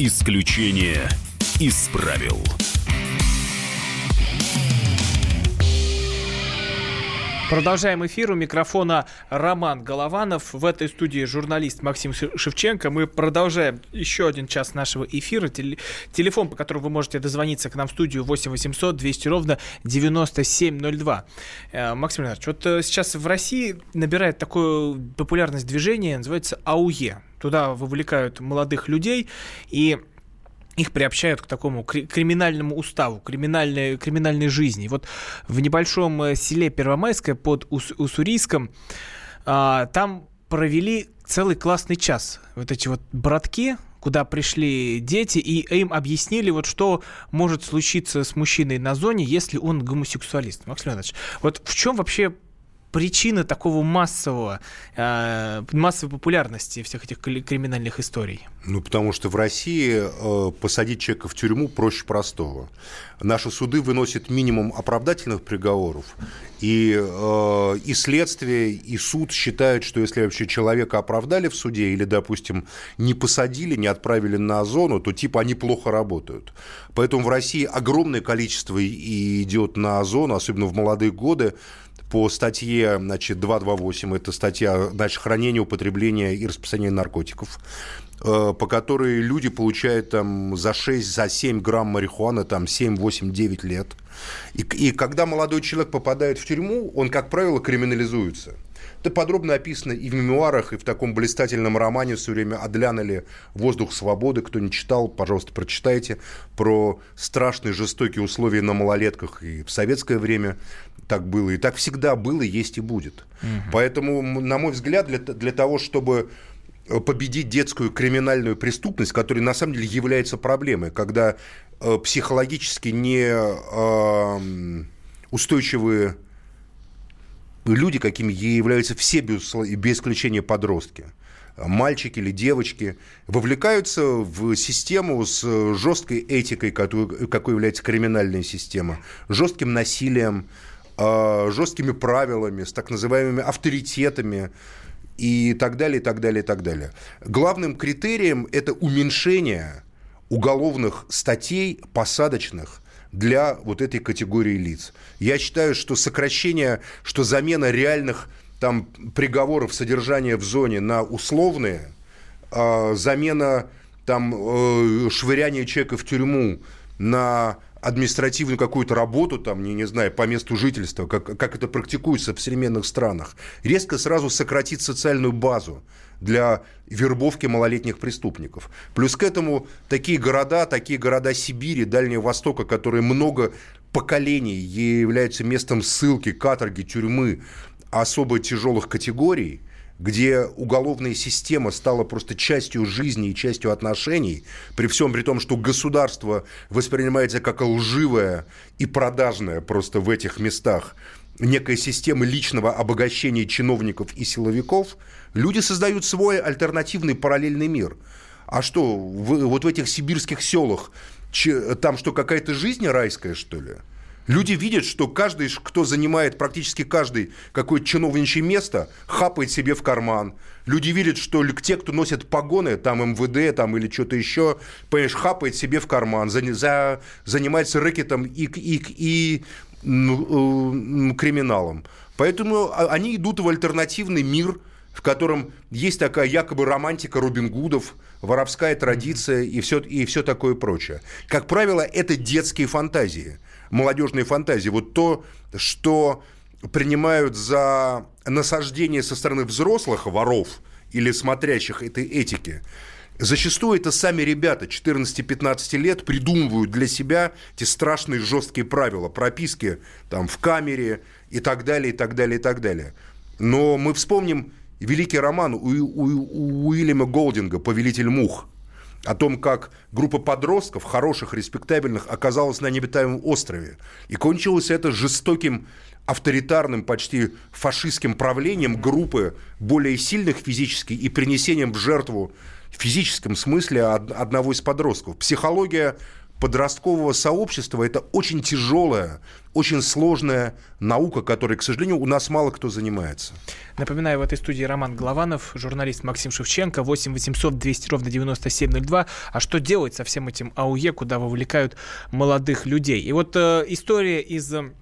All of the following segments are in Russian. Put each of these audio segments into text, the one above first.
Исключение из правил. Продолжаем эфир. У микрофона Роман Голованов. В этой студии журналист Максим Шевченко. Мы продолжаем еще один час нашего эфира. Телефон, по которому вы можете дозвониться к нам в студию 8 800 200 ровно 9702. Э, Максим Леонидович, вот э, сейчас в России набирает такую популярность движение, называется АУЕ. Туда вовлекают молодых людей и их приобщают к такому криминальному уставу, криминальной, криминальной жизни. Вот в небольшом э, селе Первомайское под Ус Уссурийском а, там провели целый классный час. Вот эти вот братки, куда пришли дети, и им объяснили, вот что может случиться с мужчиной на зоне, если он гомосексуалист. Максим Леонидович, вот в чем вообще причина такого массового, э, массовой популярности всех этих криминальных историй? Ну, потому что в России э, посадить человека в тюрьму проще простого. Наши суды выносят минимум оправдательных приговоров, и, э, и следствие, и суд считают, что если вообще человека оправдали в суде или, допустим, не посадили, не отправили на зону, то типа они плохо работают. Поэтому в России огромное количество идет на зону, особенно в молодые годы, по статье значит, 228, это статья значит, хранения, употребления и распространения наркотиков э, по которой люди получают там за 6, за 7 грамм марихуаны там 7, 8, 9 лет. И, и когда молодой человек попадает в тюрьму, он, как правило, криминализуется – это подробно описано и в мемуарах, и в таком блистательном романе все время Адлянали «Воздух свободы». Кто не читал, пожалуйста, прочитайте про страшные жестокие условия на малолетках. И в советское время так было, и так всегда было, есть и будет. Угу. Поэтому, на мой взгляд, для, для того, чтобы победить детскую криминальную преступность, которая на самом деле является проблемой, когда э, психологически не э, устойчивые люди, какими являются все, без, без исключения подростки, мальчики или девочки, вовлекаются в систему с жесткой этикой, какой является криминальная система, жестким насилием, а, жесткими правилами, с так называемыми авторитетами и так далее, и так далее, и так далее. Главным критерием это уменьшение уголовных статей посадочных – для вот этой категории лиц. Я считаю, что сокращение, что замена реальных там приговоров содержания в зоне на условные, э, замена там э, швыряния человека в тюрьму на административную какую-то работу, там, не, не знаю, по месту жительства, как, как это практикуется в современных странах, резко сразу сократит социальную базу для вербовки малолетних преступников. Плюс к этому такие города, такие города Сибири, Дальнего Востока, которые много поколений являются местом ссылки, каторги, тюрьмы особо тяжелых категорий, где уголовная система стала просто частью жизни и частью отношений, при всем при том, что государство воспринимается как лживое и продажное просто в этих местах, некая система личного обогащения чиновников и силовиков, люди создают свой альтернативный параллельный мир. А что, в, вот в этих сибирских селах, че, там что, какая-то жизнь райская, что ли? Люди видят, что каждый, кто занимает практически каждый какое-то чиновничье место, хапает себе в карман. Люди видят, что те, кто носят погоны, там МВД там, или что-то еще, понимаешь, хапает себе в карман, за, за, занимается рэкетом и, и, и ну, э, криминалом. Поэтому они идут в альтернативный мир, в котором есть такая якобы романтика Робин Гудов, воровская традиция и все, и все такое прочее. Как правило, это детские фантазии, молодежные фантазии. Вот то, что принимают за насаждение со стороны взрослых воров или смотрящих этой этики, Зачастую это сами ребята 14-15 лет придумывают для себя эти страшные жесткие правила, прописки там в камере и так далее, и так далее, и так далее. Но мы вспомним великий роман у, у, у Уильяма Голдинга «Повелитель мух», о том, как группа подростков, хороших, респектабельных, оказалась на необитаемом острове. И кончилось это жестоким, авторитарным, почти фашистским правлением группы более сильных физически и принесением в жертву в физическом смысле одного из подростков. Психология подросткового сообщества – это очень тяжелая, очень сложная наука, которой, к сожалению, у нас мало кто занимается. Напоминаю, в этой студии Роман Голованов, журналист Максим Шевченко, 8 800 200 ровно 9702. А что делать со всем этим АУЕ, куда вовлекают молодых людей? И вот э, история из э,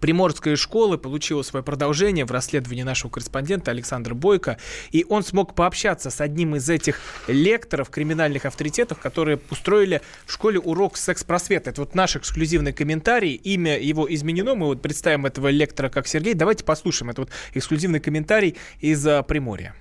Приморская школа получила свое продолжение в расследовании нашего корреспондента Александра Бойко, и он смог пообщаться с одним из этих лекторов, криминальных авторитетов, которые устроили в школе урок секс-просвета. Это вот наш эксклюзивный комментарий, имя его изменено, мы вот представим этого лектора как Сергей. Давайте послушаем, это вот эксклюзивный комментарий из а, Приморья.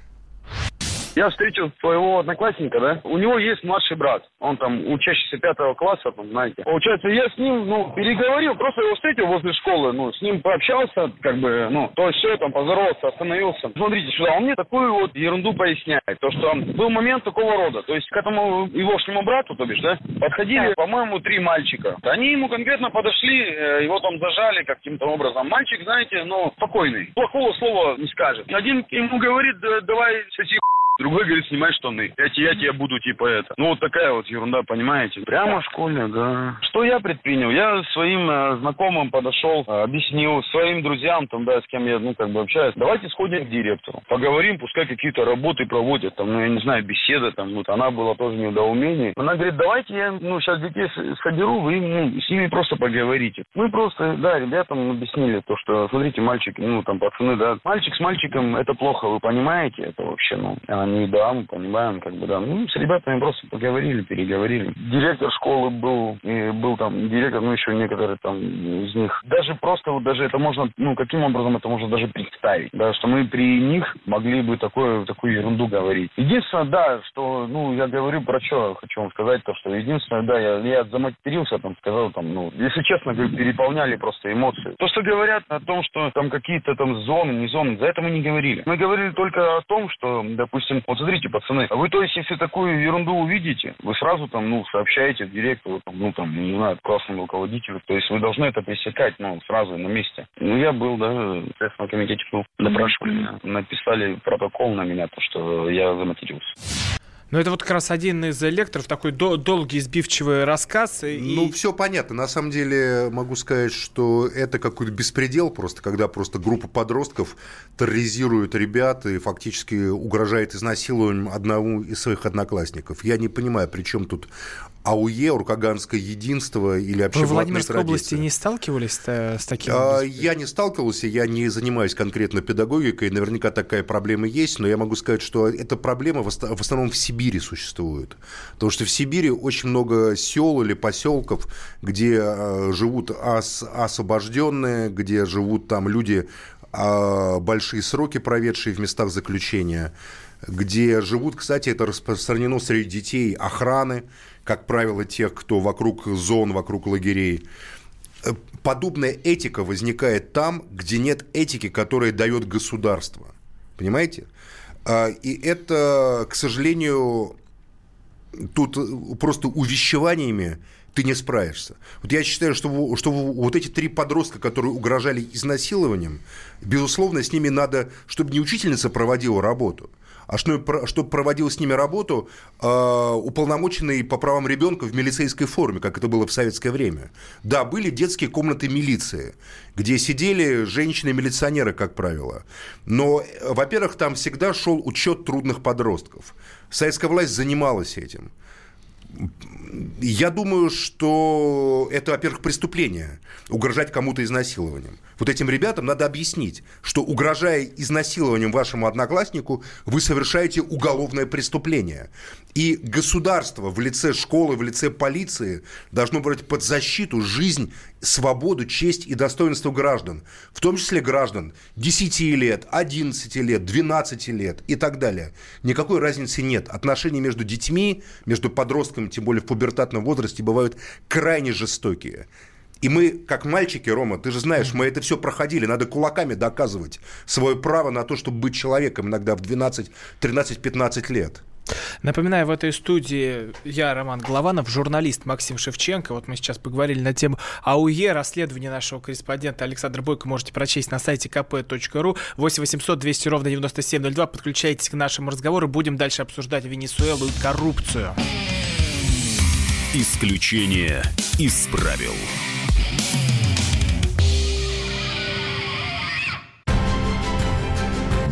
Я встретил своего одноклассника, да? У него есть младший брат. Он там учащийся пятого класса, там, знаете. Получается, я с ним, ну, переговорил, просто его встретил возле школы, ну, с ним пообщался, как бы, ну, то есть все, там, поздоровался, остановился. Смотрите сюда, он мне такую вот ерунду поясняет, то, что был момент такого рода, то есть к этому егошнему брату, то бишь, да, подходили, по-моему, три мальчика. Они ему конкретно подошли, э, его там зажали каким-то образом. Мальчик, знаете, ну, спокойный, плохого слова не скажет. Один ему говорит, давай соси Другой говорит, снимай штаны. Я, я тебе буду типа это. Ну, вот такая вот ерунда, понимаете? Прямо школе, да. Что я предпринял? Я своим э, знакомым подошел, э, объяснил своим друзьям, там, да, с кем я, ну, как бы общаюсь. Давайте сходим к директору. Поговорим, пускай какие-то работы проводят, там, ну, я не знаю, беседа, там, вот она была тоже в недоумении. Она говорит, давайте я, ну, сейчас детей соберу, вы, ну, с ними просто поговорите. Мы просто, да, ребятам объяснили то, что, смотрите, мальчик, ну, там, пацаны, да, мальчик с мальчиком, это плохо, вы понимаете, это вообще, ну, они, да, мы понимаем, как бы, да. Ну, с ребятами просто поговорили, переговорили. Директор школы был, был там директор, ну, еще некоторые там из них. Даже просто, вот даже это можно, ну, каким образом это можно даже представить, да, что мы при них могли бы такое, такую ерунду говорить. Единственное, да, что, ну, я говорю про что, хочу вам сказать, то, что единственное, да, я, я заматерился, там, сказал, там, ну, если честно, переполняли просто эмоции. То, что говорят о том, что там какие-то там зоны, не зоны, за это мы не говорили. Мы говорили только о том, что, допустим, допустим, вот смотрите, пацаны, а вы, то есть, если такую ерунду увидите, вы сразу там, ну, сообщаете директору, там, ну, там, не знаю, классному руководителю, то есть вы должны это пресекать, ну, сразу на месте. Ну, я был, да, в Следственном комитете был, допрашивали меня, написали протокол на меня, то, что я заматерился. Ну, это вот как раз один из лекторов, такой до, долгий, сбивчивый рассказ. И... Ну, все понятно. На самом деле, могу сказать, что это какой-то беспредел просто, когда просто группа подростков терроризирует ребят и фактически угрожает изнасилованием одному из своих одноклассников. Я не понимаю, при чем тут АУЕ, Уркаганское единство или вообще Вы в Владимирской области не сталкивались э, с таким? А, я не сталкивался, я не занимаюсь конкретно педагогикой, наверняка такая проблема есть, но я могу сказать, что эта проблема в основном в Сибири существует. Потому что в Сибири очень много сел или поселков, где э, живут ос освобожденные, где живут там люди, а, большие сроки проведшие в местах заключения, где живут, кстати, это распространено среди детей охраны, как правило, тех, кто вокруг зон, вокруг лагерей. Э, подобная этика возникает там, где нет этики, которая дает государство. Понимаете? А, и это, к сожалению, тут просто увещеваниями ты не справишься. Вот я считаю, что, что вот эти три подростка, которые угрожали изнасилованием, безусловно, с ними надо, чтобы не учительница проводила работу – а что, что проводил с ними работу э, уполномоченный по правам ребенка в милицейской форме, как это было в советское время. Да, были детские комнаты милиции, где сидели женщины-милиционеры, как правило. Но, во-первых, там всегда шел учет трудных подростков. Советская власть занималась этим. Я думаю, что это, во-первых, преступление угрожать кому-то изнасилованием. Вот этим ребятам надо объяснить, что угрожая изнасилованием вашему однокласснику, вы совершаете уголовное преступление. И государство в лице школы, в лице полиции должно брать под защиту жизнь, свободу, честь и достоинство граждан. В том числе граждан 10 лет, 11 лет, 12 лет и так далее. Никакой разницы нет. Отношения между детьми, между подростками, тем более в пубертатном возрасте, бывают крайне жестокие. И мы, как мальчики, Рома, ты же знаешь, мы это все проходили. Надо кулаками доказывать свое право на то, чтобы быть человеком иногда в 12, 13, 15 лет. Напоминаю, в этой студии я, Роман Голованов, журналист Максим Шевченко. Вот мы сейчас поговорили на тему АУЕ. Расследование нашего корреспондента Александра Бойко можете прочесть на сайте kp.ru. 8 800 200 ровно 9702. Подключайтесь к нашему разговору. Будем дальше обсуждать Венесуэлу и коррупцию. Исключение из правил.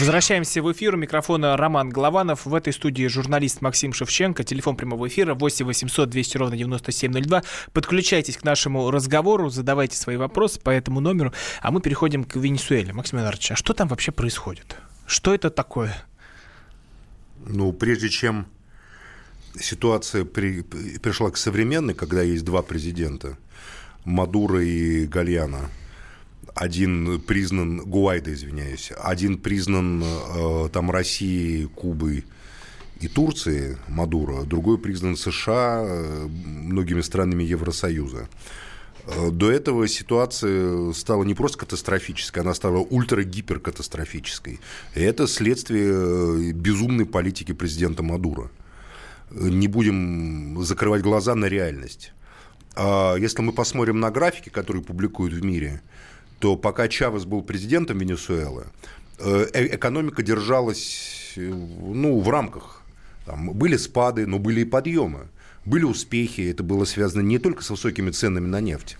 Возвращаемся в эфир. У микрофона Роман Голованов. В этой студии журналист Максим Шевченко. Телефон прямого эфира 8 800 200 ровно 9702. Подключайтесь к нашему разговору, задавайте свои вопросы по этому номеру. А мы переходим к Венесуэле. Максим Иванович, а что там вообще происходит? Что это такое? Ну, прежде чем ситуация при, пришла к современной, когда есть два президента, Мадуро и Гальяна, один признан, Гуайда, извиняюсь, один признан э, там Россией, Кубой и Турцией, Мадуро, другой признан США, э, многими странами Евросоюза. Э, до этого ситуация стала не просто катастрофической, она стала ультра-гиперкатастрофической. И это следствие э, безумной политики президента Мадура. Не будем закрывать глаза на реальность. А если мы посмотрим на графики, которые публикуют в мире, то пока Чавес был президентом Венесуэлы, э, экономика держалась ну, в рамках. Там были спады, но были и подъемы. Были успехи, это было связано не только с высокими ценами на нефть,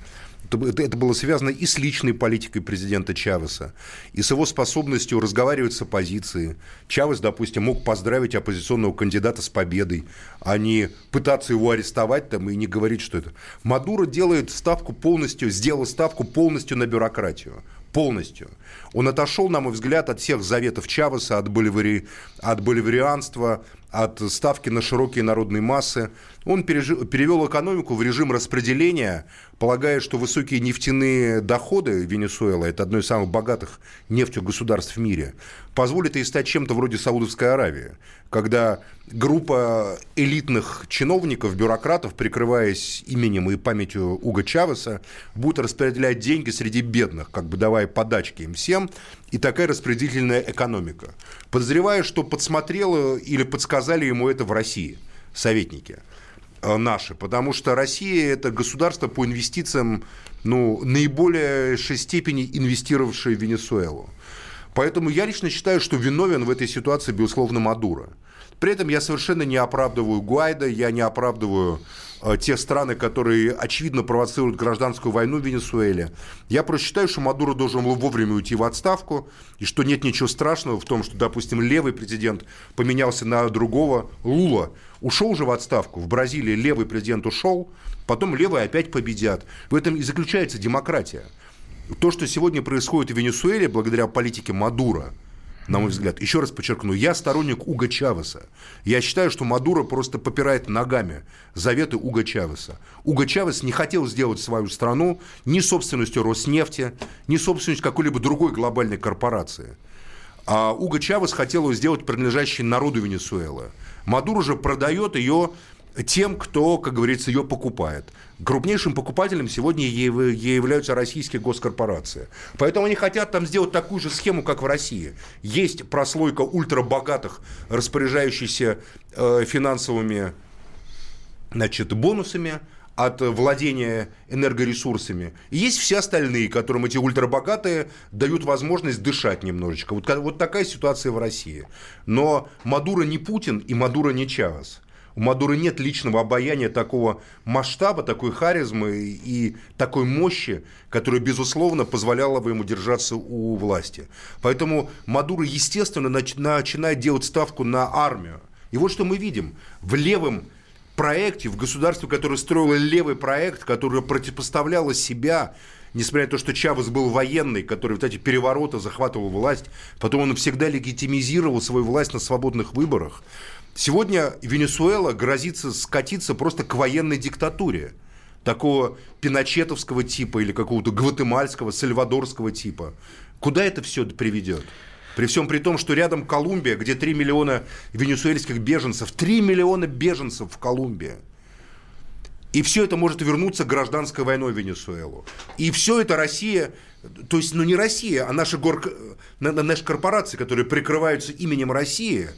это, было связано и с личной политикой президента Чавеса, и с его способностью разговаривать с оппозицией. Чавес, допустим, мог поздравить оппозиционного кандидата с победой, а не пытаться его арестовать там и не говорить, что это. Мадуро делает ставку полностью, сделал ставку полностью на бюрократию полностью. Он отошел, на мой взгляд, от всех заветов Чавеса, от, боливари... от боливарианства, от ставки на широкие народные массы. Он пережи... перевел экономику в режим распределения, полагая, что высокие нефтяные доходы Венесуэлы, это одно из самых богатых нефтью государств в мире, позволит ей стать чем-то вроде Саудовской Аравии, когда группа элитных чиновников, бюрократов, прикрываясь именем и памятью Уга Чавеса, будет распределять деньги среди бедных, как бы давая подачки им всем, и такая распределительная экономика. Подозреваю, что подсмотрела или подсказали ему это в России советники э, наши, потому что Россия – это государство по инвестициям, ну, наиболее степени инвестировавшее в Венесуэлу. Поэтому я лично считаю, что виновен в этой ситуации, безусловно, Мадуро. При этом я совершенно не оправдываю Гуайда, я не оправдываю те страны, которые очевидно провоцируют гражданскую войну в Венесуэле. Я просто считаю, что Мадуро должен был вовремя уйти в отставку, и что нет ничего страшного в том, что, допустим, левый президент поменялся на другого, Лула, ушел уже в отставку. В Бразилии левый президент ушел, потом левые опять победят. В этом и заключается демократия. То, что сегодня происходит в Венесуэле, благодаря политике Мадура, на мой взгляд. Еще раз подчеркну, я сторонник Уга Чавеса. Я считаю, что Мадуро просто попирает ногами заветы Уга Чавеса. Уга Чавес не хотел сделать свою страну ни собственностью Роснефти, ни собственностью какой-либо другой глобальной корпорации. А Уга Чавес хотел его сделать принадлежащей народу Венесуэлы. Мадуро же продает ее тем, кто, как говорится, ее покупает. Крупнейшим покупателем сегодня ей являются российские госкорпорации. Поэтому они хотят там сделать такую же схему, как в России. Есть прослойка ультрабогатых, распоряжающихся э, финансовыми значит, бонусами, от владения энергоресурсами. И есть все остальные, которым эти ультрабогатые дают возможность дышать немножечко. Вот, вот такая ситуация в России. Но Мадуро не Путин и Мадуро не Чавес. У Мадуры нет личного обаяния такого масштаба, такой харизмы и такой мощи, которая, безусловно, позволяла бы ему держаться у власти. Поэтому Мадуро, естественно, начинает делать ставку на армию. И вот что мы видим. В левом проекте, в государстве, которое строило левый проект, которое противопоставляло себя несмотря на то, что Чавес был военный, который вот эти перевороты захватывал власть, потом он всегда легитимизировал свою власть на свободных выборах. Сегодня Венесуэла грозится скатиться просто к военной диктатуре такого пиночетовского типа или какого-то гватемальского, сальвадорского типа. Куда это все приведет? При всем при том, что рядом Колумбия, где 3 миллиона венесуэльских беженцев, 3 миллиона беженцев в Колумбии. И все это может вернуться гражданской войной в Венесуэлу. И все это Россия, то есть, ну не Россия, а наши, гор, наши корпорации, которые прикрываются именем России,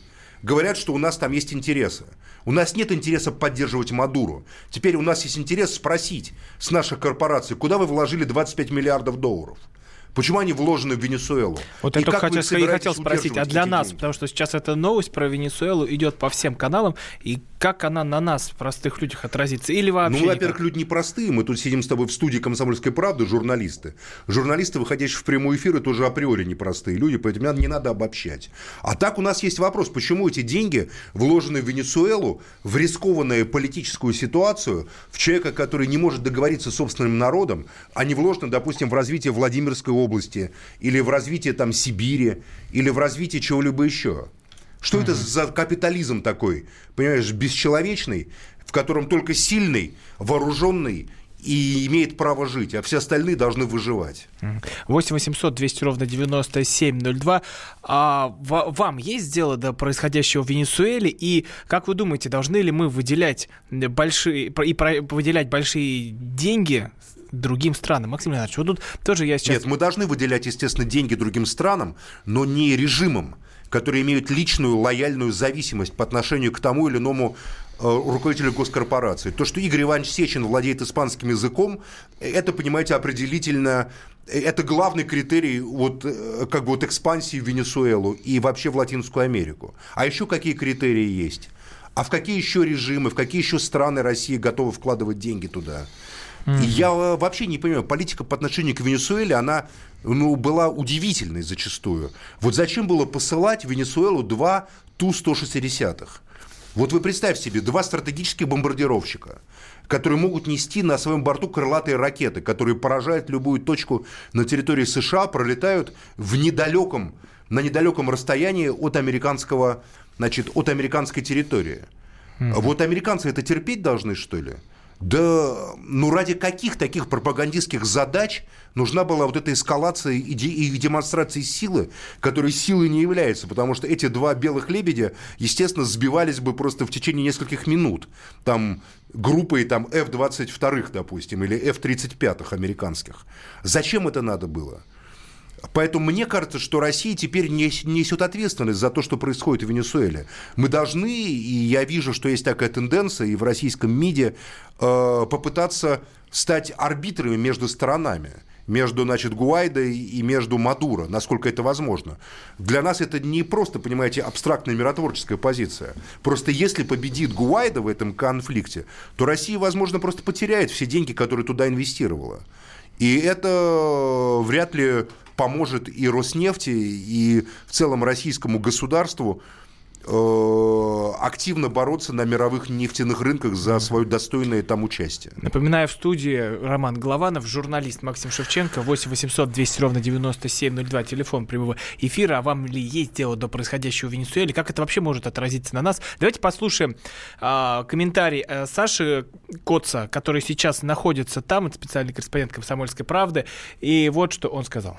говорят, что у нас там есть интересы. У нас нет интереса поддерживать Мадуру. Теперь у нас есть интерес спросить с наших корпораций, куда вы вложили 25 миллиардов долларов – Почему они вложены в Венесуэлу? Вот я только хотел, и хотел спросить, а для нас, деньги? потому что сейчас эта новость про Венесуэлу идет по всем каналам, и как она на нас, простых людях, отразится? Или вообще Ну, во-первых, люди непростые. Мы тут сидим с тобой в студии «Комсомольской правды», журналисты. Журналисты, выходящие в прямой эфир, это уже априори непростые люди, поэтому не надо обобщать. А так у нас есть вопрос, почему эти деньги вложены в Венесуэлу, в рискованную политическую ситуацию, в человека, который не может договориться с собственным народом, а не вложены, допустим, в развитие Владимирской области, или в развитие там Сибири, или в развитие чего-либо еще. Что mm-hmm. это за капитализм такой, понимаешь, бесчеловечный, в котором только сильный, вооруженный и имеет право жить, а все остальные должны выживать. 8 800 200 ровно 9702. А вам есть дело до происходящего в Венесуэле? И как вы думаете, должны ли мы выделять большие, и выделять большие деньги другим странам. Максим Леонидович, вот тут тоже я сейчас... Нет, мы должны выделять, естественно, деньги другим странам, но не режимам, которые имеют личную лояльную зависимость по отношению к тому или иному э, руководителю госкорпорации. То, что Игорь Иванович Сечин владеет испанским языком, это, понимаете, определительно это главный критерий вот, э, как бы вот экспансии в Венесуэлу и вообще в Латинскую Америку. А еще какие критерии есть? А в какие еще режимы, в какие еще страны России готовы вкладывать деньги туда? Mm-hmm. И я э, вообще не понимаю, политика по отношению к Венесуэле, она ну, была удивительной зачастую. Вот зачем было посылать в Венесуэлу два Ту-160? Вот вы представьте себе, два стратегических бомбардировщика, которые могут нести на своем борту крылатые ракеты, которые поражают любую точку на территории США, пролетают в недалеком, на недалеком расстоянии от американского, значит, от американской территории. Mm-hmm. Вот американцы это терпеть должны, что ли? Да, ну ради каких таких пропагандистских задач нужна была вот эта эскалация и, де, и демонстрация силы, которой силой не является, потому что эти два белых лебедя, естественно, сбивались бы просто в течение нескольких минут. Там группой там F-22, допустим, или F-35 американских. Зачем это надо было? Поэтому мне кажется, что Россия теперь несет ответственность за то, что происходит в Венесуэле. Мы должны, и я вижу, что есть такая тенденция и в российском МИДе, э, попытаться стать арбитрами между сторонами между, значит, Гуайдой и между Мадуро, насколько это возможно. Для нас это не просто, понимаете, абстрактная миротворческая позиция. Просто если победит Гуайда в этом конфликте, то Россия, возможно, просто потеряет все деньги, которые туда инвестировала. И это вряд ли поможет и Роснефти, и в целом российскому государству э, активно бороться на мировых нефтяных рынках за свое достойное там участие. Напоминаю, в студии Роман Голованов, журналист Максим Шевченко, 8 800 200 ровно 9702, телефон прямого эфира. А вам ли есть дело до происходящего в Венесуэле? Как это вообще может отразиться на нас? Давайте послушаем э, комментарий э, Саши Коца, который сейчас находится там, это специальный корреспондент «Комсомольской правды», и вот что он сказал.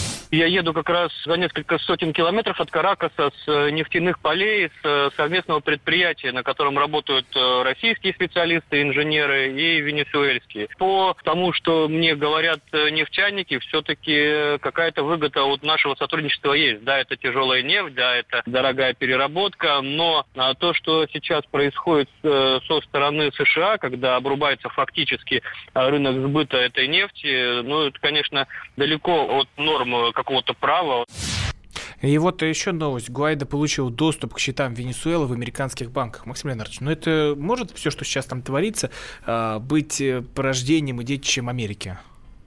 Я еду как раз за несколько сотен километров от Каракаса с э, нефтяных полей, с э, совместного предприятия, на котором работают э, российские специалисты, инженеры и венесуэльские. По тому, что мне говорят нефтяники, все-таки какая-то выгода от нашего сотрудничества есть. Да, это тяжелая нефть, да, это дорогая переработка, но а, то, что сейчас происходит со стороны США, когда обрубается фактически рынок сбыта этой нефти, ну, это, конечно, далеко от норм какого-то права. И вот еще новость. Гуайда получил доступ к счетам Венесуэлы в американских банках. Максим Леонардович, ну это может все, что сейчас там творится, а, быть э, порождением и детищем Америки?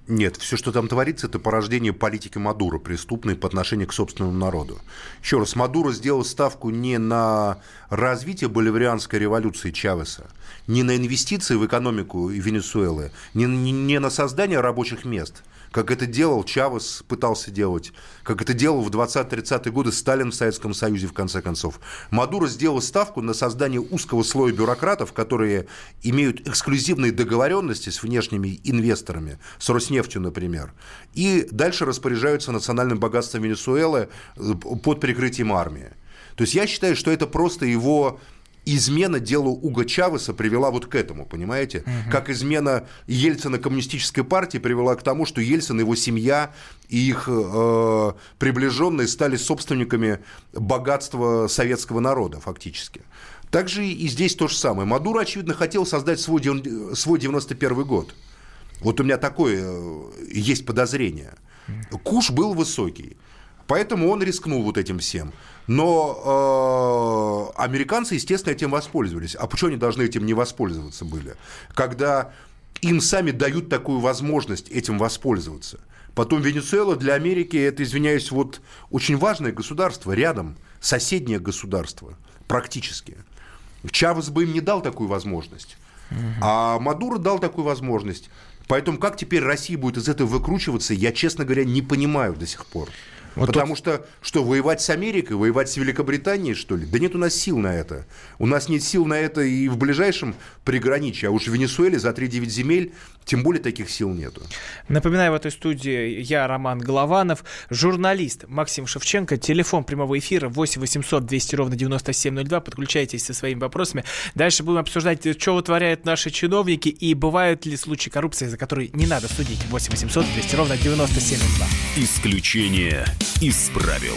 Нет, все, что там творится, это порождение политики Мадуро, преступной по отношению к собственному народу. Еще раз, Мадуро сделал ставку не на развитие боливарианской революции Чавеса, не на инвестиции в экономику Венесуэлы, не, не, не на создание рабочих мест – как это делал Чавес, пытался делать, как это делал в 20-30-е годы Сталин в Советском Союзе, в конце концов. Мадуро сделал ставку на создание узкого слоя бюрократов, которые имеют эксклюзивные договоренности с внешними инвесторами, с Роснефтью, например, и дальше распоряжаются национальным богатством Венесуэлы э, под прикрытием армии. То есть я считаю, что это просто его измена делу Уга Чавеса привела вот к этому, понимаете? Угу. Как измена Ельцина коммунистической партии привела к тому, что Ельцин, его семья и их э, приближенные стали собственниками богатства советского народа фактически. Также и здесь то же самое. Мадуро, очевидно, хотел создать свой, свой 91 год. Вот у меня такое э, есть подозрение. Куш был высокий. Поэтому он рискнул вот этим всем. Но э, американцы, естественно, этим воспользовались. А почему они должны этим не воспользоваться были? Когда им сами дают такую возможность этим воспользоваться. Потом Венесуэла для Америки это, извиняюсь, вот очень важное государство рядом, соседнее государство практически. Чавес бы им не дал такую возможность. А Мадуро дал такую возможность. Поэтому как теперь Россия будет из этого выкручиваться, я, честно говоря, не понимаю до сих пор. Вот Потому тут... что, что, воевать с Америкой, воевать с Великобританией, что ли? Да нет у нас сил на это. У нас нет сил на это и в ближайшем приграничье. А уж в Венесуэле за 3-9 земель тем более таких сил нету. Напоминаю, в этой студии я, Роман Голованов, журналист Максим Шевченко. Телефон прямого эфира 8 800 200 ровно 9702. Подключайтесь со своими вопросами. Дальше будем обсуждать, что вытворяют наши чиновники и бывают ли случаи коррупции, за которые не надо судить. 8 800 200 ровно 9702. Исключение из правил.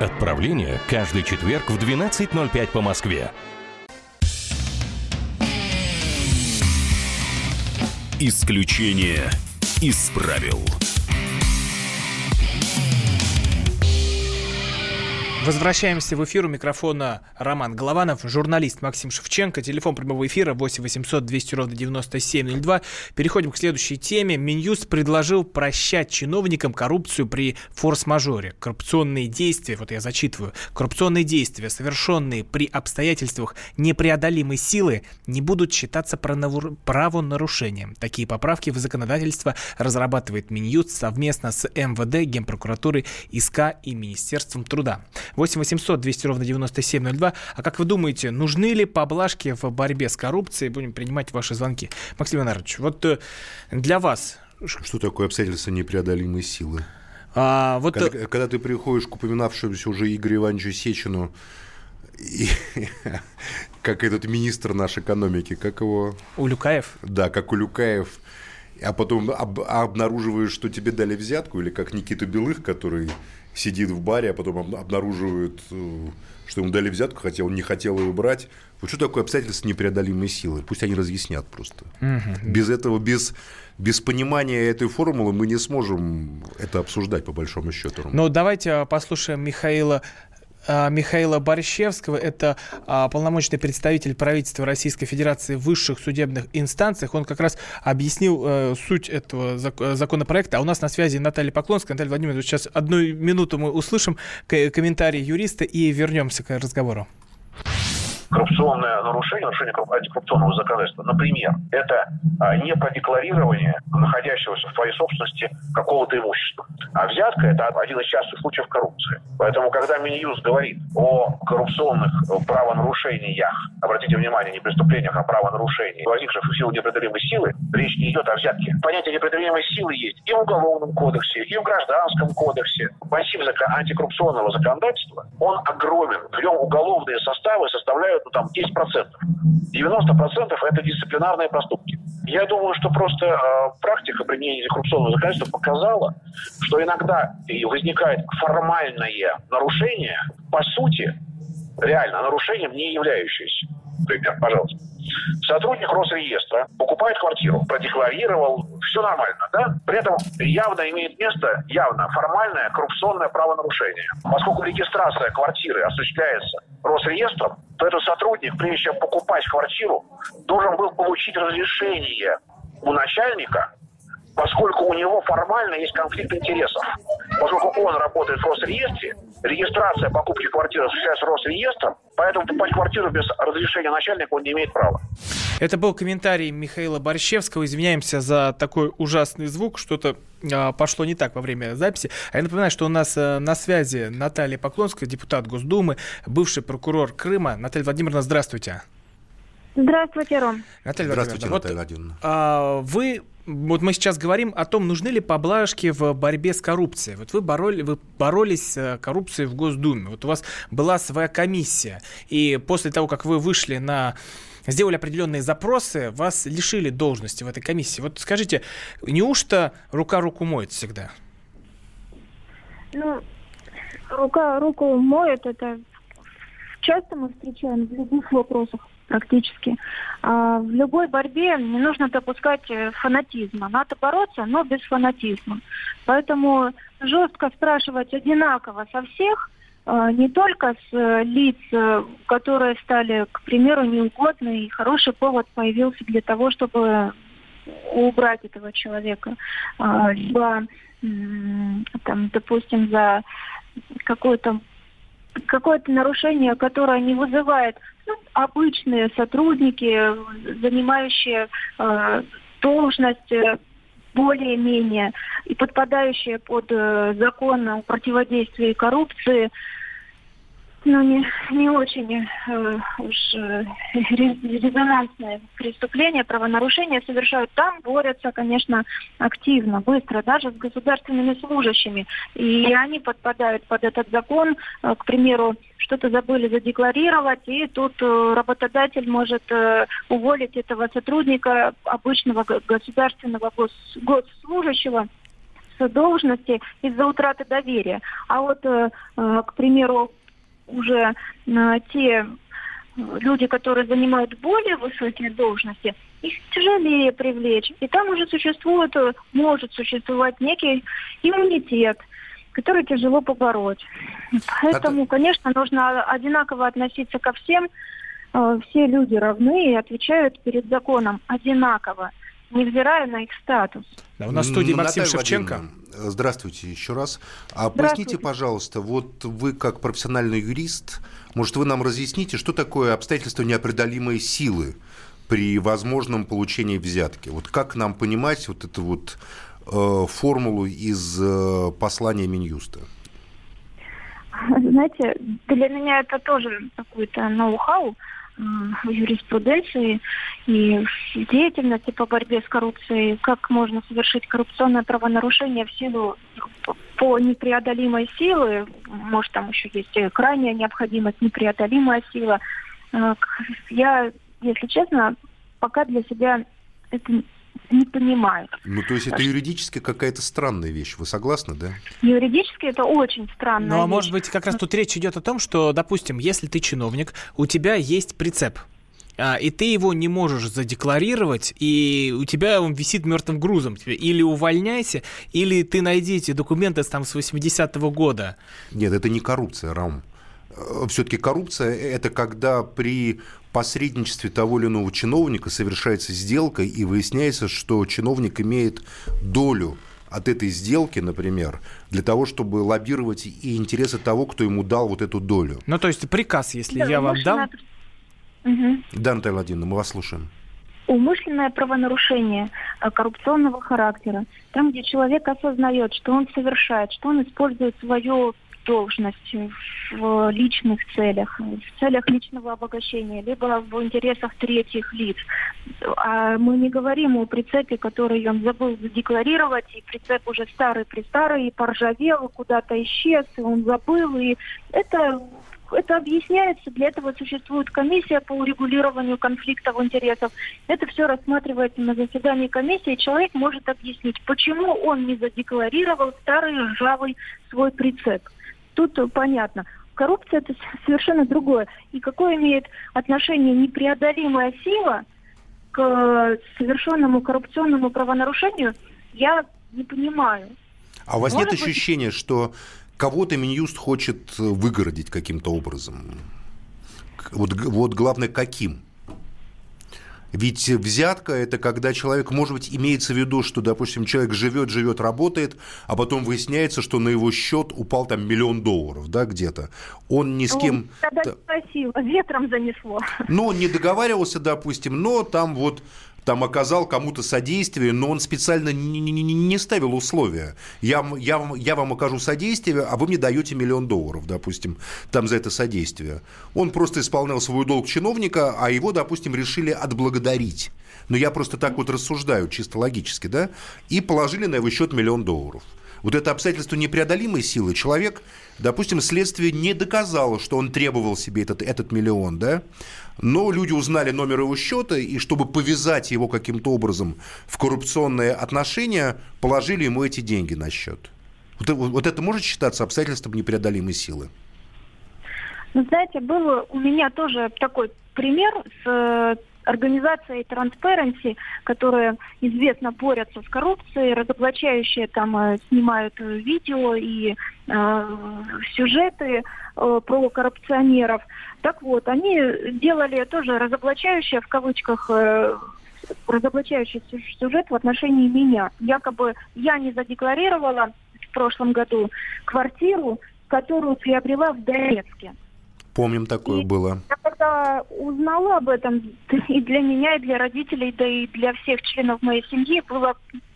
Отправление каждый четверг в 12.05 по Москве. Исключение из правил. Возвращаемся в эфир. У микрофона Роман Голованов, журналист Максим Шевченко. Телефон прямого эфира 8 800 200 ровно 9702. Переходим к следующей теме. Минюст предложил прощать чиновникам коррупцию при форс-мажоре. Коррупционные действия, вот я зачитываю, коррупционные действия, совершенные при обстоятельствах непреодолимой силы, не будут считаться правонарушением. Такие поправки в законодательство разрабатывает Минюст совместно с МВД, Генпрокуратурой, ИСК и Министерством труда. 8 800 200 ровно 9702. А как вы думаете, нужны ли поблажки в борьбе с коррупцией? Будем принимать ваши звонки. Максим Леонардович, вот э, для вас... Что такое обстоятельства непреодолимой силы? А, вот... когда, э, когда ты приходишь к упоминавшемуся уже Игорю Ивановичу Сечину, и, как этот министр нашей экономики, как его? Улюкаев? Да, как Улюкаев. А потом об, обнаруживаешь, что тебе дали взятку, или как Никита Белых, который сидит в баре, а потом обнаруживают, э, что ему дали взятку, хотя он не хотел ее брать. Вот что такое обстоятельство непреодолимой силы? Пусть они разъяснят просто. Угу. Без этого, без, без понимания этой формулы мы не сможем это обсуждать, по большому счету. Ну, давайте послушаем Михаила Михаила Борщевского. Это а, полномочный представитель правительства Российской Федерации в высших судебных инстанциях. Он как раз объяснил э, суть этого законопроекта. А у нас на связи Наталья Поклонская. Наталья Владимировна, сейчас одну минуту мы услышим комментарий юриста и вернемся к разговору коррупционное нарушение, нарушение антикоррупционного законодательства. Например, это а, не продекларирование находящегося в твоей собственности какого-то имущества. А взятка – это один из частых случаев коррупции. Поэтому, когда Минюст говорит о коррупционных правонарушениях, обратите внимание, не преступлениях, а правонарушениях, возникших в силу непреодолимой силы, речь не идет о взятке. Понятие непреодолимой силы есть и в Уголовном кодексе, и в Гражданском кодексе. Массив антикоррупционного законодательства, он огромен. В нем уголовные составы составляют ну, там 10%. 90% это дисциплинарные проступки. Я думаю, что просто э, практика применения коррупционного законодательства показала, что иногда возникает формальное нарушение, по сути, реально нарушением не являющееся. пример, пожалуйста. Сотрудник Росреестра покупает квартиру, продекларировал, все нормально, да? При этом явно имеет место, явно формальное коррупционное правонарушение. Поскольку регистрация квартиры осуществляется Росреестром, то этот сотрудник, прежде чем покупать квартиру, должен был получить разрешение у начальника поскольку у него формально есть конфликт интересов. Поскольку он работает в Росреестре, регистрация покупки квартиры осуществляется Росреестром, поэтому покупать квартиру без разрешения начальника он не имеет права. Это был комментарий Михаила Борщевского. Извиняемся за такой ужасный звук. Что-то а, пошло не так во время записи. А я напоминаю, что у нас а, на связи Наталья Поклонская, депутат Госдумы, бывший прокурор Крыма. Наталья Владимировна, здравствуйте. Здравствуйте, Ром. Наталья Здравствуйте, вот, Наталья Владимировна. А, вы вот мы сейчас говорим о том, нужны ли поблажки в борьбе с коррупцией. Вот вы, бороли, вы боролись с коррупцией в Госдуме. Вот у вас была своя комиссия. И после того, как вы вышли на сделали определенные запросы, вас лишили должности в этой комиссии. Вот скажите, неужто рука руку моет всегда? Ну, рука руку моет, это часто мы встречаем в любых вопросах практически. А в любой борьбе не нужно допускать э, фанатизма. Надо бороться, но без фанатизма. Поэтому жестко спрашивать одинаково со всех, а, не только с э, лиц, э, которые стали, к примеру, неугодны, и хороший повод появился для того, чтобы убрать этого человека. А, либо, там, допустим, за какое-то какое-то нарушение, которое не вызывает ну, обычные сотрудники, занимающие э, должность э, более-менее и подпадающие под э, закон о противодействии коррупции, ну, не, не очень э, уж э, резонансное преступление, правонарушения совершают там, борются, конечно, активно, быстро, даже с государственными служащими. И они подпадают под этот закон, э, к примеру, что-то забыли задекларировать, и тут э, работодатель может э, уволить этого сотрудника, обычного государственного гос, госслужащего, с должности из-за утраты доверия. А вот, э, э, к примеру, уже э, те люди, которые занимают более высокие должности, их тяжелее привлечь. И там уже существует, э, может существовать некий иммунитет, который тяжело побороть. Поэтому, конечно, нужно одинаково относиться ко всем. Э, все люди равны и отвечают перед законом одинаково, невзирая на их статус. Да, у нас в студии Максим Наталья Шевченко. Здравствуйте еще раз. А поясните, пожалуйста, вот вы как профессиональный юрист, может, вы нам разъясните, что такое обстоятельство неопределимой силы при возможном получении взятки? Вот как нам понимать вот эту вот э, формулу из э, послания Минюста? Знаете, для меня это тоже какой-то ноу-хау юриспруденции и в деятельности по борьбе с коррупцией, как можно совершить коррупционное правонарушение в силу по непреодолимой силы, может там еще есть крайняя необходимость, непреодолимая сила. Э, я, если честно, пока для себя это не понимаю. Ну, то есть это юридически какая-то странная вещь, вы согласны, да? Юридически это очень странная Ну, а вещь. может быть, как раз тут речь идет о том, что, допустим, если ты чиновник, у тебя есть прицеп, а, и ты его не можешь задекларировать, и у тебя он висит мертвым грузом. Или увольняйся, или ты найди эти документы там с 80-го года. Нет, это не коррупция, Рам. Все-таки коррупция – это когда при посредничестве того или иного чиновника совершается сделка, и выясняется, что чиновник имеет долю от этой сделки, например, для того, чтобы лоббировать и интересы того, кто ему дал вот эту долю. Ну, то есть приказ, если да, я вам дам... Угу. Да, Наталья Владимировна, мы вас слушаем. Умышленное правонарушение э, коррупционного характера, там, где человек осознает, что он совершает, что он использует свою должность в личных целях, в целях личного обогащения, либо в интересах третьих лиц. А мы не говорим о прицепе, который он забыл задекларировать, и прицеп уже старый-престарый, и поржавел, и куда-то исчез, и он забыл, и это это объясняется, для этого существует комиссия по урегулированию конфликтов интересов. Это все рассматривается на заседании комиссии, человек может объяснить, почему он не задекларировал старый ржавый свой прицеп тут понятно. коррупция это совершенно другое. И какое имеет отношение непреодолимая сила к совершенному коррупционному правонарушению, я не понимаю. А у вас Может нет быть... ощущения, что кого-то Минюст хочет выгородить каким-то образом? Вот, вот главное, каким? Ведь взятка – это когда человек, может быть, имеется в виду, что, допустим, человек живет, живет, работает, а потом выясняется, что на его счет упал там миллион долларов, да, где-то. Он ни с кем... Тогда спасибо, ветром занесло. Ну, не договаривался, допустим, но там вот там оказал кому-то содействие, но он специально не, не, не ставил условия. Я, я, я вам окажу содействие, а вы мне даете миллион долларов, допустим, там за это содействие. Он просто исполнял свой долг чиновника, а его, допустим, решили отблагодарить. Но я просто так вот рассуждаю, чисто логически, да? И положили на его счет миллион долларов. Вот это обстоятельство непреодолимой силы. Человек, допустим, следствие не доказало, что он требовал себе этот, этот миллион, да? но люди узнали номер его счета, и чтобы повязать его каким-то образом в коррупционные отношения, положили ему эти деньги на счет. Вот, вот это может считаться обстоятельством непреодолимой силы? Ну, знаете, был у меня тоже такой пример с э, организацией Transparency, которая известно борются с коррупцией, разоблачающие там э, снимают видео и э, сюжеты э, про коррупционеров. Так вот, они делали тоже разоблачающее в кавычках э, разоблачающий сюжет в отношении меня. Якобы я не задекларировала в прошлом году квартиру, которую приобрела в Донецке. Помним, такое и было. Я когда узнала об этом, и для меня, и для родителей, да и для всех членов моей семьи было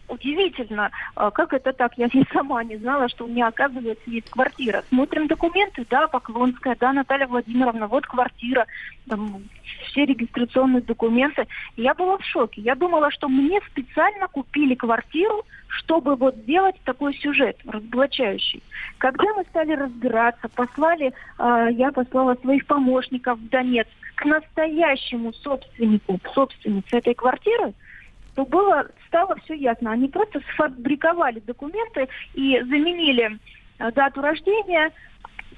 удивительно, а, как это так, я и сама не знала, что у меня, оказывается, есть квартира. Смотрим документы, да, Поклонская, да, Наталья Владимировна, вот квартира, там, все регистрационные документы. я была в шоке. Я думала, что мне специально купили квартиру, чтобы вот сделать такой сюжет разоблачающий. Когда мы стали разбираться, послали, э, я послала своих помощников в Донецк к настоящему собственнику, собственнице этой квартиры, то было, стало все ясно. Они просто сфабриковали документы и заменили э, дату рождения.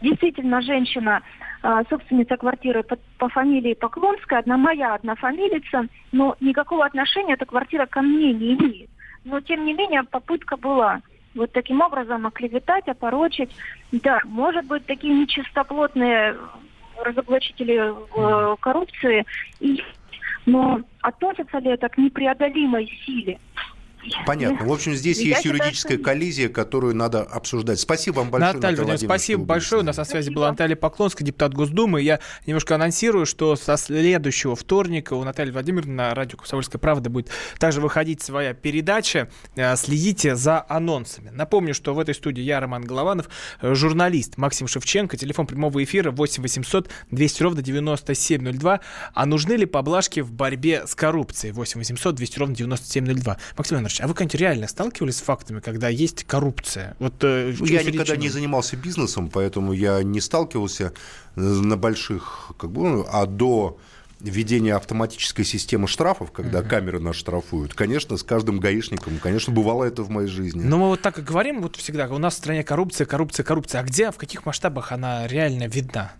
Действительно, женщина, э, собственница квартиры по, по фамилии Поклонская, одна моя, одна фамилица, но никакого отношения эта квартира ко мне не имеет. Но, тем не менее, попытка была вот таким образом оклеветать, опорочить. Да, может быть, такие нечистоплотные разоблачители э, коррупции и но относится ли это к непреодолимой силе? Понятно. В общем, здесь есть юридическая что... коллизия, которую надо обсуждать. Спасибо вам большое, Наталья, Наталья спасибо большое. У нас на связи была Наталья Поклонская, депутат Госдумы. Я немножко анонсирую, что со следующего вторника у Натальи Владимировны на радио «Комсомольская правда» будет также выходить своя передача. Э, следите за анонсами. Напомню, что в этой студии я, Роман Голованов, э, журналист Максим Шевченко, телефон прямого эфира 8 800 200 ровно 9702. А нужны ли поблажки в борьбе с коррупцией? 8 800 200 ровно 9702. Максим Иванович, а вы, конечно, реально сталкивались с фактами, когда есть коррупция? Вот, э, я никогда не занимался бизнесом, поэтому я не сталкивался э, на больших, как бы, ну, а до введения автоматической системы штрафов, когда uh-huh. камеры нас штрафуют, конечно, с каждым гаишником, конечно, бывало это в моей жизни. Но мы вот так и говорим вот всегда, у нас в стране коррупция, коррупция, коррупция. А где, в каких масштабах она реально видна?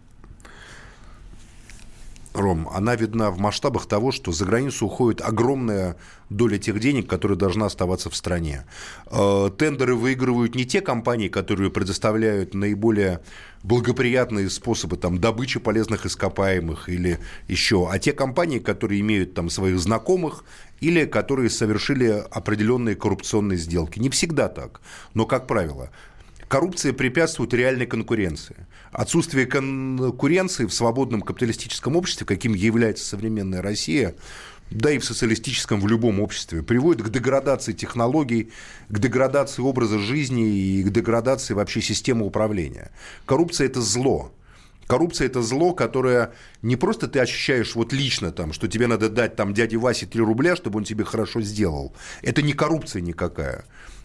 Ром, она видна в масштабах того, что за границу уходит огромная доля тех денег, которые должна оставаться в стране. Э, тендеры выигрывают не те компании, которые предоставляют наиболее благоприятные способы там, добычи полезных ископаемых или еще, а те компании, которые имеют там своих знакомых или которые совершили определенные коррупционные сделки. Не всегда так, но, как правило, Коррупция препятствует реальной конкуренции. Отсутствие конкуренции в свободном капиталистическом обществе, каким является современная Россия, да и в социалистическом, в любом обществе, приводит к деградации технологий, к деградации образа жизни и к деградации вообще системы управления. Коррупция – это зло. Коррупция – это зло, которое не просто ты ощущаешь вот лично, там, что тебе надо дать там, дяде Васе 3 рубля, чтобы он тебе хорошо сделал. Это не коррупция никакая.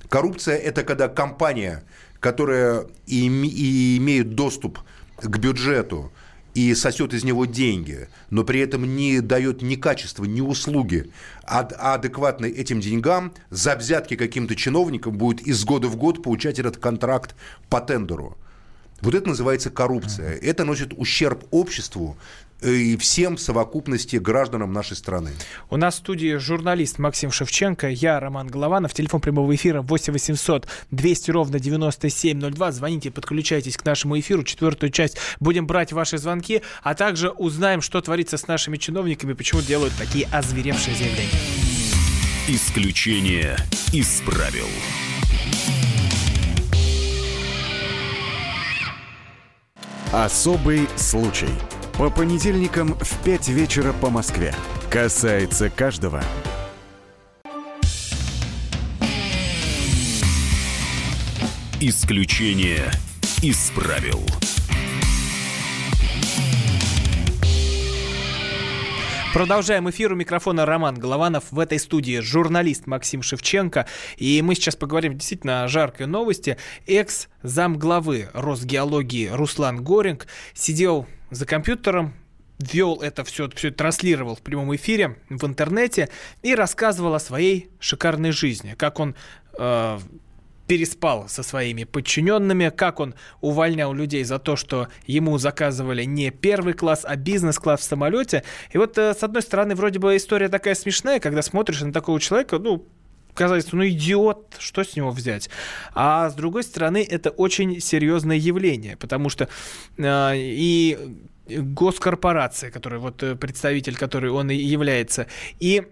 Коррупция – это когда компания которая и, и имеет доступ к бюджету и сосет из него деньги, но при этом не дает ни качества, ни услуги ад адекватной этим деньгам, за взятки каким-то чиновникам будет из года в год получать этот контракт по тендеру. Вот это называется коррупция. Это носит ущерб обществу, и всем в совокупности гражданам нашей страны. У нас в студии журналист Максим Шевченко, я Роман Голованов. Телефон прямого эфира 8 800 200 ровно 9702. Звоните, подключайтесь к нашему эфиру. Четвертую часть будем брать ваши звонки, а также узнаем, что творится с нашими чиновниками, почему делают такие озверевшие заявления. Исключение из правил. Особый случай. По понедельникам в 5 вечера по Москве. Касается каждого. Исключение из правил. Продолжаем эфир. У микрофона Роман Голованов. В этой студии журналист Максим Шевченко. И мы сейчас поговорим действительно о жаркой новости. Экс-замглавы Росгеологии Руслан Горинг сидел за компьютером, вел это все, все транслировал в прямом эфире в интернете и рассказывал о своей шикарной жизни, как он э, переспал со своими подчиненными, как он увольнял людей за то, что ему заказывали не первый класс, а бизнес-класс в самолете. И вот, э, с одной стороны, вроде бы история такая смешная, когда смотришь на такого человека, ну, казалось, ну идиот, что с него взять? А с другой стороны, это очень серьезное явление, потому что э, и госкорпорация, который вот э, представитель, который он и является, и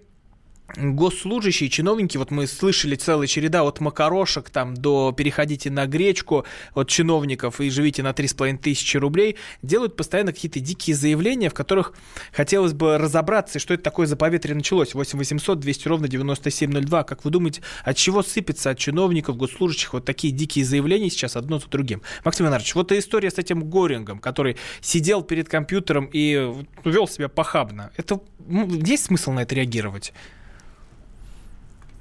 госслужащие, чиновники, вот мы слышали целая череда от макарошек там до переходите на гречку от чиновников и живите на 3,5 тысячи рублей, делают постоянно какие-то дикие заявления, в которых хотелось бы разобраться, что это такое за поветрие началось. 8 800 200 ровно 9702. Как вы думаете, от чего сыпется от чиновников, госслужащих вот такие дикие заявления сейчас одно за другим? Максим Иванович, вот история с этим Горингом, который сидел перед компьютером и вел себя похабно. Это есть смысл на это реагировать?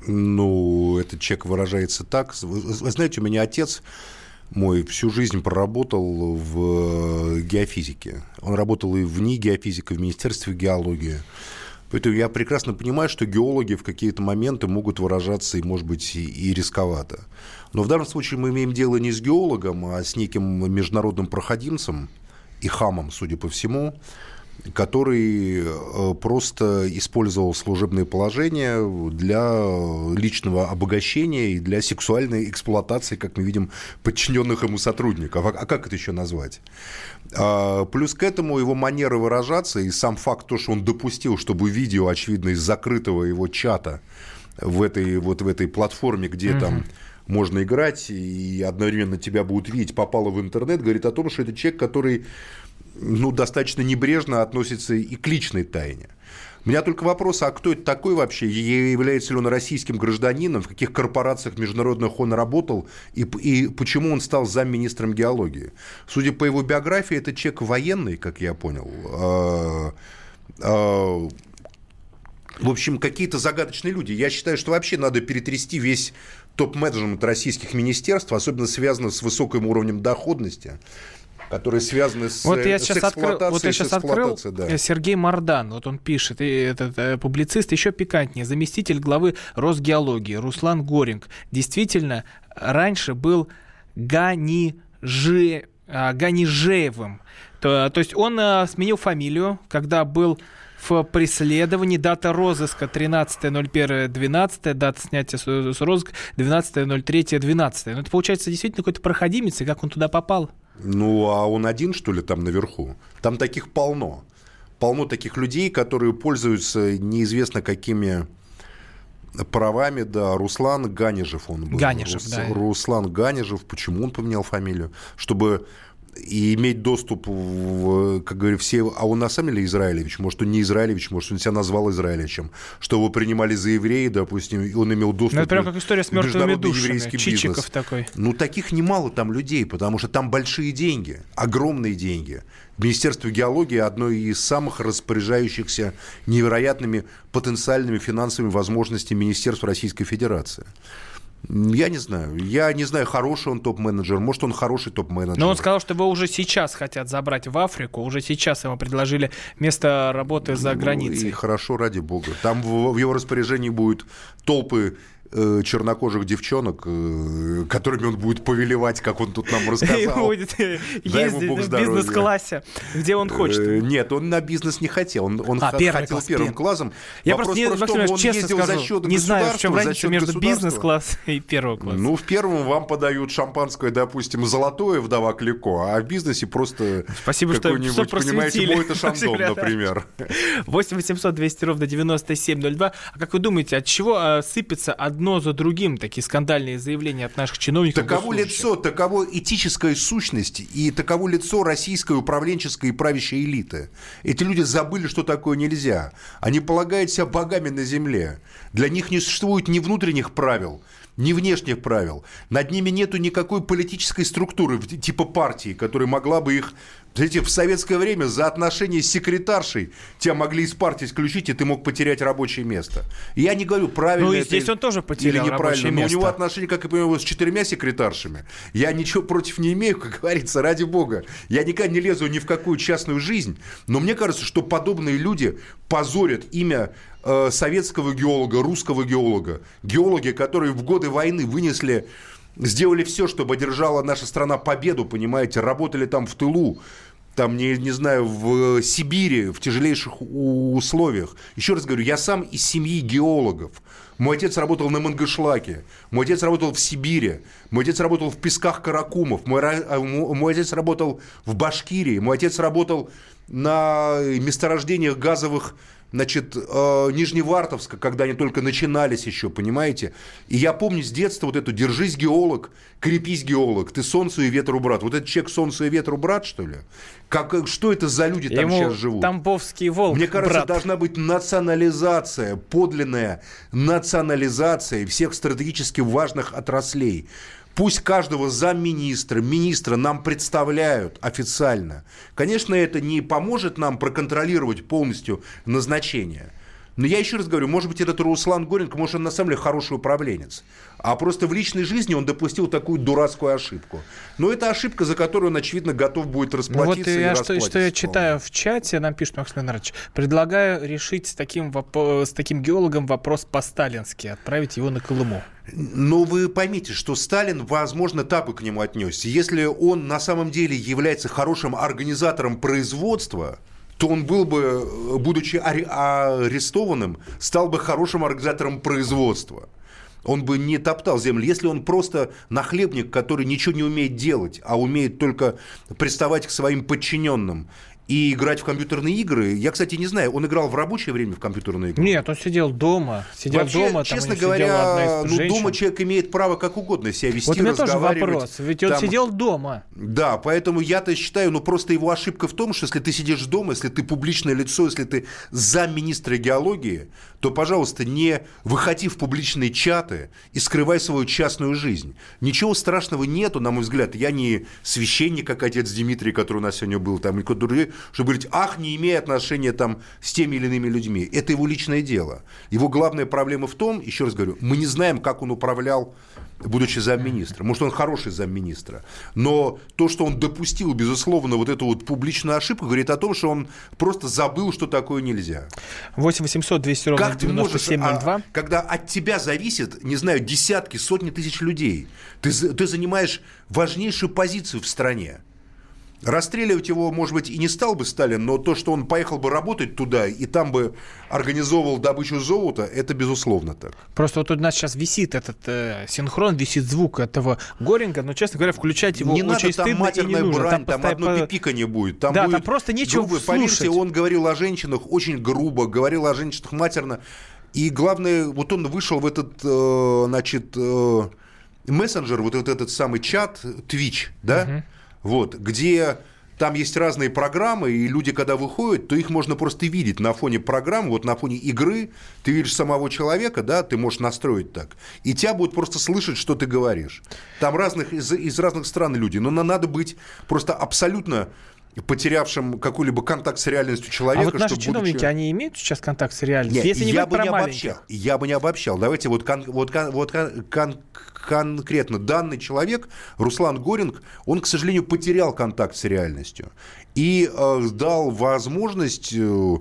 Ну, этот человек выражается так. Вы, вы знаете, у меня отец мой всю жизнь проработал в э, геофизике. Он работал и в НИИ геофизика, в Министерстве геологии. Поэтому я прекрасно понимаю, что геологи в какие-то моменты могут выражаться и, может быть, и рисковато. Но в данном случае мы имеем дело не с геологом, а с неким международным проходимцем и хамом, судя по всему, который э, просто использовал служебное положение для личного обогащения и для сексуальной эксплуатации, как мы видим, подчиненных ему сотрудников. А, а как это еще назвать? А, плюс к этому его манера выражаться и сам факт, то, что он допустил, чтобы видео, очевидно, из закрытого его чата в этой, вот в этой платформе, где угу. там можно играть, и одновременно тебя будут видеть, попало в интернет, говорит о том, что это человек, который ну, достаточно небрежно относится и к личной тайне. У меня только вопрос, а кто это такой вообще? Является ли он российским гражданином? В каких корпорациях международных он работал? И, и почему он стал замминистром геологии? Судя по его биографии, это человек военный, как я понял. А, а, в общем, какие-то загадочные люди. Я считаю, что вообще надо перетрясти весь топ-менеджмент российских министерств, особенно связанных с высоким уровнем доходности которые связаны с, вот я с сейчас открыл, вот я сейчас открыл да. Э, Сергей Мардан, вот он пишет, и этот э, публицист еще пикантнее, заместитель главы Росгеологии Руслан Горинг. Действительно, раньше был Ганижи, а, Ганижеевым. То, то есть он а, сменил фамилию, когда был в преследовании. Дата розыска 13.01.12, дата снятия с розыска 12.03.12. Ну, это получается действительно какой-то проходимец, и как он туда попал? Ну, а он один, что ли, там наверху? Там таких полно. Полно таких людей, которые пользуются неизвестно какими правами, да, Руслан Ганежев он был. Ганежев, Рус, да. Руслан Ганежев, почему он поменял фамилию? Чтобы и иметь доступ, в, как говорю, все... А он на самом деле Израилевич? Может, он не Израилевич, может, он себя назвал Израилевичем. Что его принимали за еврея, допустим, он имел доступ... Ну, это прям как история с мертвыми душами. Чичиков бизнес. такой. Ну, таких немало там людей, потому что там большие деньги, огромные деньги. Министерство геологии одно из самых распоряжающихся невероятными потенциальными финансовыми возможностями Министерства Российской Федерации. Я не знаю. Я не знаю, хороший он топ-менеджер. Может, он хороший топ-менеджер. Но он сказал, что его уже сейчас хотят забрать в Африку. Уже сейчас ему предложили место работы за границей. Ну, и хорошо, ради бога. Там в, в его распоряжении будут толпы чернокожих девчонок, э, которыми он будет повелевать, как он тут нам рассказал. будет ездить в бизнес-классе, где он хочет. Нет, он на бизнес не хотел. Он, он а, первый хотел класс, первым классом. Я просто, не, Максим он честно скажу, за счет не знаю, в чем разница между бизнес-классом и первого класса. Ну, в первом вам подают шампанское, допустим, золотое вдова Клико, а в бизнесе просто Спасибо, что, что понимаете, мой это шандон, например. 8 800 200 ровно 9702. А как вы думаете, от чего сыпется одно за другим такие скандальные заявления от наших чиновников? Таково лицо, таково этическая сущность и таково лицо российской управленческой и правящей элиты. Эти люди забыли, что такое нельзя. Они полагают себя богами на земле. Для них не существует ни внутренних правил, ни внешних правил. Над ними нету никакой политической структуры типа партии, которая могла бы их Знаете, в советское время за отношения с секретаршей тебя могли из партии исключить, и ты мог потерять рабочее место. Я не говорю, правильно ну, и здесь это он тоже потерял или неправильно, но у него отношения, как я понимаю, с четырьмя секретаршами. Я ничего против не имею, как говорится, ради бога. Я никогда не лезу ни в какую частную жизнь, но мне кажется, что подобные люди позорят имя э, советского геолога, русского геолога. Геологи, которые в годы войны вынесли сделали все, чтобы одержала наша страна победу, понимаете, работали там в тылу, там, не, не знаю, в Сибири, в тяжелейших условиях. Еще раз говорю, я сам из семьи геологов. Мой отец работал на Мангышлаке, мой отец работал в Сибири, мой отец работал в песках Каракумов, мой, а, мой отец работал в Башкирии, мой отец работал на месторождениях газовых значит, э, Нижневартовска, когда они только начинались еще, понимаете? И я помню с детства вот эту «держись, геолог, крепись, геолог, ты солнцу и ветру брат». Вот этот человек солнцу и ветру брат, что ли? Как, что это за люди там Ему сейчас живут? Тамбовский волк, Мне кажется, брат. должна быть национализация, подлинная национализация всех стратегически важных отраслей. Пусть каждого замминистра, министра нам представляют официально. Конечно, это не поможет нам проконтролировать полностью назначение. Но я еще раз говорю, может быть, этот Руслан Горенко, может, он на самом деле хороший управленец. А просто в личной жизни он допустил такую дурацкую ошибку. Но это ошибка, за которую он, очевидно, готов будет расплатиться. Ну, вот я, что, что я читаю в чате, нам пишет Максим Леонидович, предлагаю решить с таким, с таким геологом вопрос по-сталински, отправить его на Колыму. Но вы поймите, что Сталин, возможно, так бы к нему отнесся. Если он на самом деле является хорошим организатором производства, то он был бы, будучи арестованным, стал бы хорошим организатором производства. Он бы не топтал землю. Если он просто нахлебник, который ничего не умеет делать, а умеет только приставать к своим подчиненным и играть в компьютерные игры. Я, кстати, не знаю, он играл в рабочее время в компьютерные игры? Нет, он сидел дома. Сидел Вообще, дома, честно говоря, ну, дома человек имеет право как угодно себя вести, Вот у меня тоже вопрос, ведь он там... сидел дома. Да, поэтому я-то считаю, ну просто его ошибка в том, что если ты сидишь дома, если ты публичное лицо, если ты замминистра геологии, то, пожалуйста, не выходи в публичные чаты и скрывай свою частную жизнь. Ничего страшного нету, на мой взгляд. Я не священник, как отец Дмитрий, который у нас сегодня был, там, и другой, чтобы говорить, ах, не имея отношения там с теми или иными людьми. Это его личное дело. Его главная проблема в том, еще раз говорю, мы не знаем, как он управлял будучи замминистра. Может, он хороший замминистра. Но то, что он допустил, безусловно, вот эту вот публичную ошибку, говорит о том, что он просто забыл, что такое нельзя. 8 800 200 ровно как 9702. А, когда от тебя зависит, не знаю, десятки, сотни тысяч людей, ты, ты занимаешь важнейшую позицию в стране. Расстреливать его, может быть, и не стал бы Сталин, но то, что он поехал бы работать туда и там бы организовывал добычу золота, это безусловно так. Просто вот у нас сейчас висит этот э, синхрон, висит звук этого Горинга, но, честно говоря, включать его не очень надо, там матерная брань, там, там одно пипика не будет. Там да, будет там просто нечего грубо, слушать. Поверьте, он говорил о женщинах очень грубо, говорил о женщинах матерно. И главное, вот он вышел в этот, э, значит, э, мессенджер, вот этот самый чат, Twitch, да, угу вот, где там есть разные программы, и люди, когда выходят, то их можно просто видеть на фоне программ, вот на фоне игры, ты видишь самого человека, да, ты можешь настроить так, и тебя будут просто слышать, что ты говоришь. Там разных, из, из разных стран люди, но надо быть просто абсолютно потерявшим какой-либо контакт с реальностью человека. А вот наши чиновники, будучи... они имеют сейчас контакт с реальностью? Нет, Если не я бы не обобщал. Я бы не обобщал. Давайте вот, кон, вот, кон, вот кон, конкретно данный человек, Руслан Горинг, он, к сожалению, потерял контакт с реальностью и э, дал возможность... Э,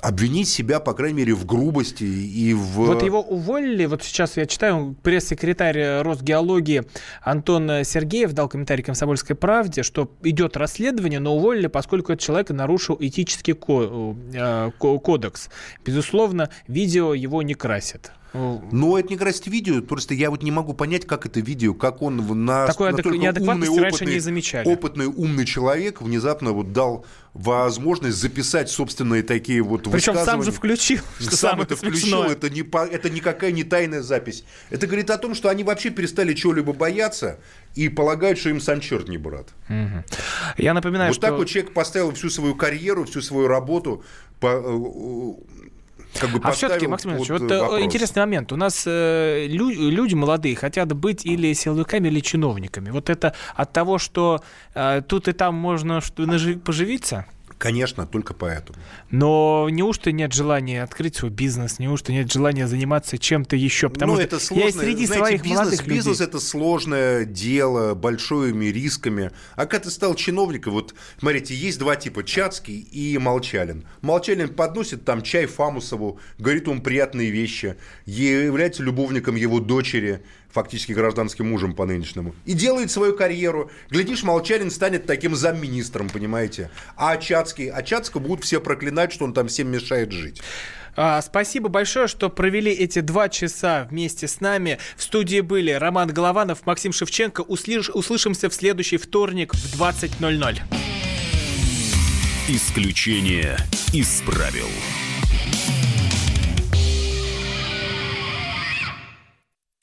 обвинить себя, по крайней мере, в грубости и в... Вот его уволили, вот сейчас я читаю, пресс-секретарь Росгеологии Антон Сергеев дал комментарий «Комсомольской правде», что идет расследование, но уволили, поскольку этот человек нарушил этический э, кодекс. Безусловно, видео его не красит. Но это не красит видео, просто я вот не могу понять, как это видео, как он на Такой настолько умный, опытный, не замечали. опытный, умный человек внезапно вот дал возможность записать собственные такие вот Причем сам же включил. Что сам это включил, это, не, это никакая не тайная запись. Это говорит о том, что они вообще перестали чего-либо бояться и полагают, что им сам черт не брат. Угу. Я напоминаю, вот что... так вот человек поставил всю свою карьеру, всю свою работу по, э, как бы а все-таки, Максим Ильич, вот э, вопрос. интересный момент. У нас э, лю- люди молодые хотят быть или силовиками, или чиновниками. Вот это от того, что э, тут и там можно что, поживиться? Конечно, только поэтому. Но неужто нет желания открыть свой бизнес, неужто нет желания заниматься чем-то еще? Потому ну, что это сложно. я среди знаете, своих бизнес, молодых бизнес людей... это сложное дело, большими рисками. А когда ты стал чиновником, вот смотрите, есть два типа, Чацкий и Молчалин. Молчалин подносит там чай Фамусову, говорит ему приятные вещи, является любовником его дочери, фактически гражданским мужем по нынешнему, и делает свою карьеру. Глядишь, Молчалин станет таким замминистром, понимаете? А Чацкий, а Чацкого будут все проклинать, что он там всем мешает жить. А, спасибо большое, что провели эти два часа вместе с нами. В студии были Роман Голованов, Максим Шевченко. Услыш... Услышимся в следующий вторник в 20.00. Исключение из правил.